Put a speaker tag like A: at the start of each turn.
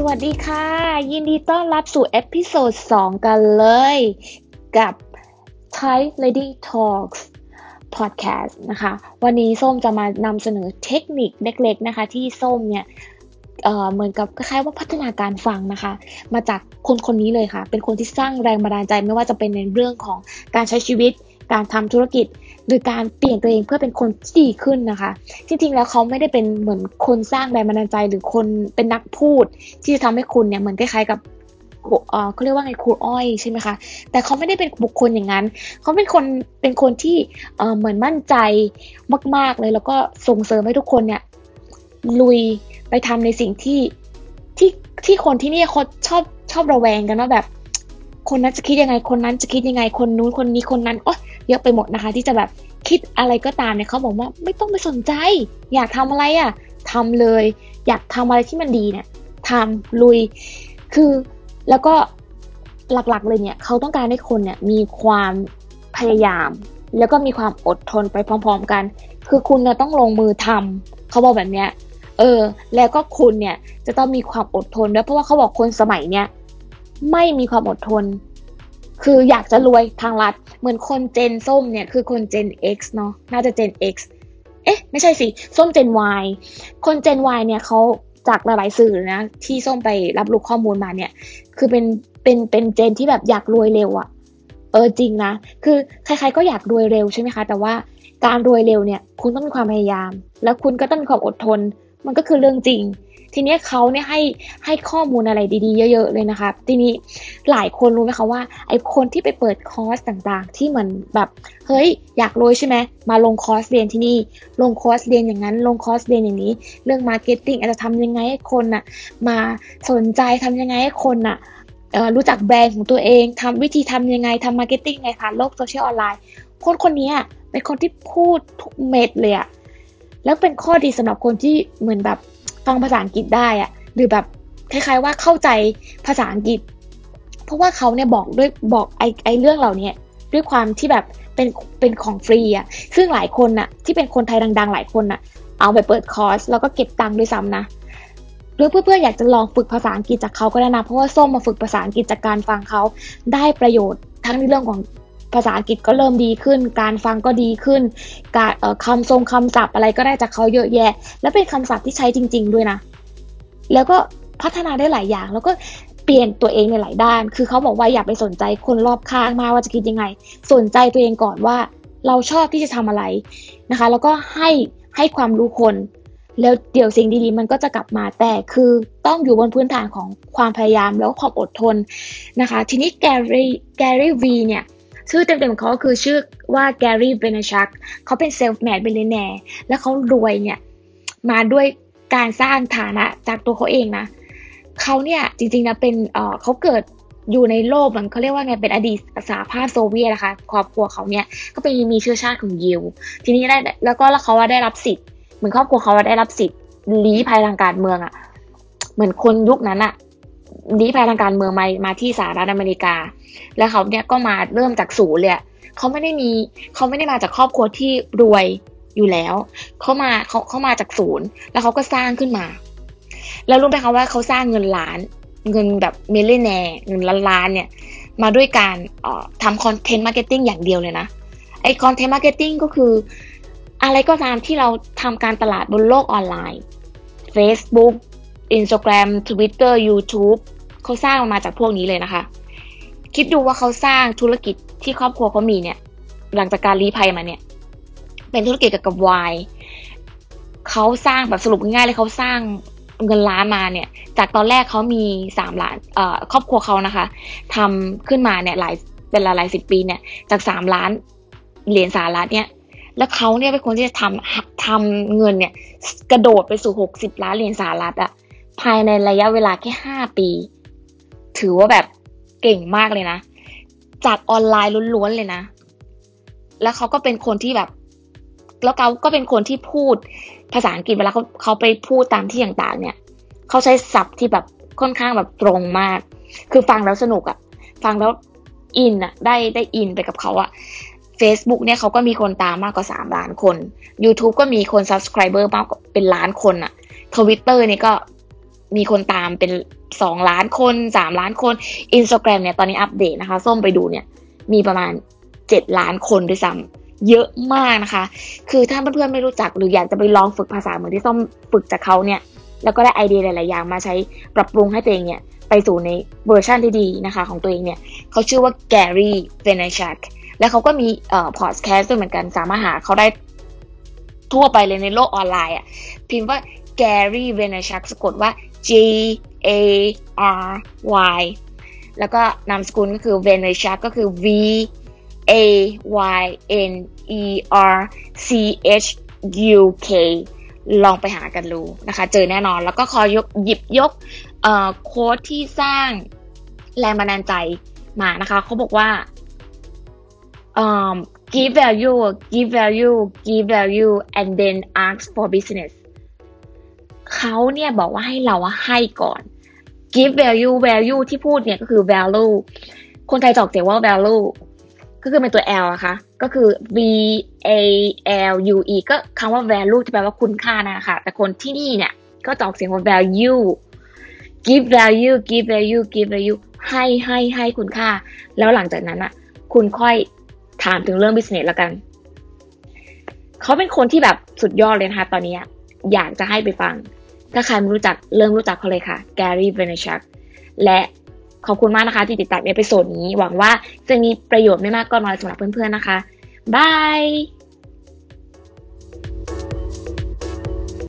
A: สวัสดีค่ะ ยินดีต้อนรับสู่เอพิโซด 2 กันเลย กับ Thai Lady Talks Podcast นะคะ วันนี้ส้มจะมานำเสนอเทคนิคเล็กๆนะคะ ที่ส้มเนี่ยเเหมือนกับคล้ายๆว่าพัฒนาการฟังนะคะ มาจากคนคนนี้เลยค่ะ เป็นคนที่สร้างแรงบันดาลใจไม่ว่าจะเป็นในเรื่องของการใช้ชีวิต การทำธุรกิจ หรือการเปลี่ยนตัวเองเพื่อเป็นคนที่ดีขึ้นนะคะ จริงๆแล้วเขาไม่ได้เป็นเหมือนคนสร้างแรงบันดาลใจ หรือคนเป็นนักพูด ที่จะทำให้คุณเนี่ยเหมือนคล้ายๆกับเขาเรียกว่าไงครูอ้อยใช่ไหมคะ แต่เขาไม่ได้เป็นบุคคลอย่างนั้น เขาเป็นคนเป็นคนที่เหมือนมั่นใจมาก ๆเลย แล้วก็ส่งเสริมให้ทุกคนเนี่ยลุยไปทำในสิ่งที่ที่ที่คนที่นี่เขาชอบชอบระแวงกันว่าแบบ คนนั้นจะคิดยังไงคนนั้นจะคิดยังไงคนนู้นคนนี้คนนั้นโอ้เยอะไปหมดนะคะ ที่จะแบบคิดอะไรก็ตามเนี่ยเขาบอกว่าไม่ต้องไปสนใจ อยากทำอะไรอะ่ะทำเลย อยากทำอะไรที่มันดีเนี่ยทำลุย คือแล้วก็หลักๆเลยเนี่ยเขาต้องการให้คนเนี่ยมีความพยายาม แล้วก็มีความอดทนไปพร้อม ๆกัน คือคุณเนี่ยต้องลงมือทำเขาบอกแบบเนี้ยเออ แล้วก็คุณเนี่ยจะต้องมีความอดทนด้วยเพราะว่าเขาบอกคนสมัยเนี้ย ไม่มีความอดทน คืออยากจะรวยทางลัดเหมือนคนเจนส้มเนี่ยคือคนเจน X เนาะน่าจะเจน X เอ๊ะ ไม่ใช่สิ ส้มเจน Y คนเจน Y เนี่ยเขาจากหลายๆสื่อนะ ที่ส้มไปรับรู้ข้อมูลมาเนี่ย คือเป็นเป็นเป็นเจนที่แบบอยากรวยเร็วอะเออจริงนะ คือใครๆก็อยากรวยเร็วใช่ไหมคะ แต่ว่าการรวยเร็วเนี่ย คุณต้องมีความพยายาม แล้วคุณก็ต้องมีความอดทน มันก็คือเรื่องจริง ทีนี้เขาเนี่ยให้ให้ข้อมูลอะไรดีๆ เยอะ ๆ เลยนะคะทีนี้หลายคนรู้ไหมคะว่าไอคนที่ไปเปิดคอร์สต่างๆ ที่เหมือนแบบเฮ้ยอยากรวยใช่ไหมมาลงคอร์สเรียนที่นี่ลงคอร์สเรียนอย่างนั้น ลงคอร์สเรียนอย่างนี้ เรื่อง marketing อาจจะทำยังไงให้คนน่ะมาสนใจทำยังไงให้คนน่ะรู้จักแบรนด์ของตัวเองทำวิธีทำยังไงทำ marketing ไงคะโลกโซเชียลออนไลน์คนคนนี้เป็นคนที่พูดทุกเม็ดเลยอะ แล้วเป็นข้อดีสำหรับคนที่เหมือนแบบฟังภาษาอังกฤษได้อะหรือแบบคล้ายๆว่าเข้าใจภาษาอังกฤษ เพราะว่าเขาเนี่ยบอกด้วยบอกไอไอเรื่องเหล่านี้ด้วยความที่แบบเป็นเป็นของฟรีอะซึ่งหลายคนน่ะที่เป็นคนไทยดัง ๆ หลายคนน่ะ เอาไปเปิดคอร์สแล้วก็เก็บตังค์ด้วยซ้ำนะหรือเพื่อนๆอยากจะลองฝึกภาษาอังกฤษจากเขาก็ได้นะเพราะว่าส้มมาฝึกภาษาอังกฤษจากการฟังเขาได้ประโยชน์ทั้งในเรื่องของ ภาษาอังกฤษก็เริ่มดีขึ้น การฟังก็ดีขึ้น การคำทรงคำศัพท์อะไรก็ได้จากเขาเยอะแยะ และเป็นคำศัพท์ที่ใช้จริง ๆ ด้วยนะ แล้วก็พัฒนาได้หลายอย่าง แล้วก็เปลี่ยนตัวเองในหลายด้าน คือเขาบอกว่าอย่าไปสนใจคนรอบข้างมาว่าจะคิดยังไง สนใจตัวเองก่อนว่า เราชอบที่จะทำอะไรนะคะ แล้วก็ให้ให้ความรู้คน แล้วเดี๋ยวสิ่งดีๆ มันก็จะกลับมา แต่คือต้องอยู่บนพื้นฐานของความพยายามแล้วความอดทนนะคะ ทีนี้ Gary Gary Vee เนี่ย ชื่อเต็มๆของเขาคือชื่อว่า Gary Vaynerchuk เขาเป็น self-made billionaire แล้วเขารวยเนี่ย มาด้วยการสร้างฐานะจากตัวเขาเองนะเขาเนี่ยจริงๆนะเป็นเออเขาเกิดอยู่ในโลกเหมือนเขาเรียกว่าไงเป็นอดีตสหภาพโซเวียตนะคะครอบครัวเขาเนี่ยก็เป็นมีเชื้อชาติของยิว ทีนี้ได้แล้วก็แล้วเขาว่าได้รับสิทธิ์เหมือนครอบครัวเขาว่าได้รับสิทธิ์ลี้ภัยทางการเมืองอะ่ะ เหมือนคนยุคนั้นอะ่ะ ลี้ภัยทางการเมืองมามาที่สหรัฐอเมริกา แล้วเขาเนี่ยก็มาเริ่มจากศูนย์เลยเขาไม่ได้มีเขาไม่ได้มาจากครอบครัวที่รวยอยู่แล้วเขามาเขาเขามาจากศูนย์ แล้วเขาก็สร้างขึ้นมา แล้วรู้ไหมคะว่าเขาสร้างเงินล้าน เงินแบบ millionaire เงินล้านล้านเนี่ย มาด้วยการทำ content marketing อย่างเดียวเลยนะ ไอ content marketing ก็คือ อะไรก็ตามที่เราทำการตลาดบนโลกออนไลน์ Facebook Instagram Twitter YouTube เขาสร้างมาจากพวกนี้เลยนะคะ คิดดูว่าเขาสร้างธุรกิจที่ครอบครัวเขามีเนี่ย หลังจากการรีภัยมาเนี่ย เป็นธุรกิจเกี่ยวกับวายเขาสร้างแบบสรุปง่ายๆเลยเขาสร้างเงินล้านมาเนี่ย จากตอนแรกเขามีสามล้านเอ่อครอบครัวเขานะคะทำขึ้นมาเนี่ยหลายเป็นหลายหลายสิบปีเนี่ย จากสามล้านเหรียญสหรัฐเนี่ย แล้วเขาเนี่ยเป็นคนที่จะทำทำเงินเนี่ย กระโดดไปสู่หกสิบล้านเหรียญสหรัฐอะภายในระยะเวลาแค่ห้าปี ถือว่าแบบเก่งมากเลยนะ จากออนไลน์ล้วนๆเลยนะ แล้วเขาก็เป็นคนที่แบบ แล้วเขาก็เป็นคนที่พูดภาษาอังกฤษเวลาเขาเขาไปพูดตามที่ต่างๆ เนี่ยเขาใช้ศัพท์ที่แบบค่อนข้างแบบตรงมาก คือฟังแล้วสนุกอะฟังแล้วอินอะได้ได้อินไปกับเขาอะ Facebook เนี่ยเขาก็มีคนตามมากกว่าสามล้านคน YouTube ก็มีคน subscriber มากกว่าเป็นล้านคนอะทวิตเตอร์นี่ก็ มีคนตามเป็นสองล้านคนสามล้านคนอินสตาแกรมเนี่ยตอนนี้อัปเดตนะคะ ส้มไปดูเนี่ย มีประมาณเจ็ดล้านคนด้วยซ้ำเยอะมากนะคะ คือถ้าเพื่อนๆไม่รู้จักหรืออยากจะไปลองฝึกภาษาเหมือนที่ส้มฝึกจากเขาเนี่ย แล้วก็ได้ไอเดียหลายๆอย่างมาใช้ปรับปรุงให้ตัวเองเนี่ย ไปสู่ในเวอร์ชันที่ดีนะคะของตัวเองเนี่ยเขาชื่อว่า Gary Vaynerchuk และเขาก็มีเอ่อพอดแคสต์ด้วยเหมือนกันสามารถหาเขาได้ทั่วไปเลยในโลกออนไลน์อะพิมพ์ว่า Gary Vaynerchuk สะกดว่า G A R Y แล้วก็นามสกุลก็คือ Vaynerchuk ก็คือ V A Y N E R C H U K ลองไปหากันดูนะคะ เจอแน่นอนแล้วก็ขอยกหยิบยกโค้ดที่สร้างแรงบันดาลใจมานะคะ เขาบอกว่า um, give value give value give value and then ask for business เขาเนี่ยบอกว่าให้เราให้ก่อน give value value ที่พูดเนี่ยก็คือ value คนไทยจอกเสียงว่า value ก็คือเป็นตัว L อะคะ ก็คือ V A L U E ก็คำว่า value ที่แปลว่าคุณค่านะคะ แต่คนที่นี่เนี่ย ก็จอกเสียงว่า value give value give value give value ให้ให้ให้คุณค่า แล้วหลังจากนั้นอะคุณค่อยถามถึงเรื่อง business ล้วกัน เขาเป็นคนที่แบบสุดยอดเลยนะคะตอนนี้ อยากจะให้ไปฟัง ถ้าใครไม่รู้จักเริ่มรู้จักเขาเลยค่ะ Gary Vaynerchuk และขอบคุณมากนะคะ ที่ติดตาม episode นี้ หวังว่าจะมีประโยชน์ไม่มากก็น้อยสำหรับเพื่อนๆนะคะ bye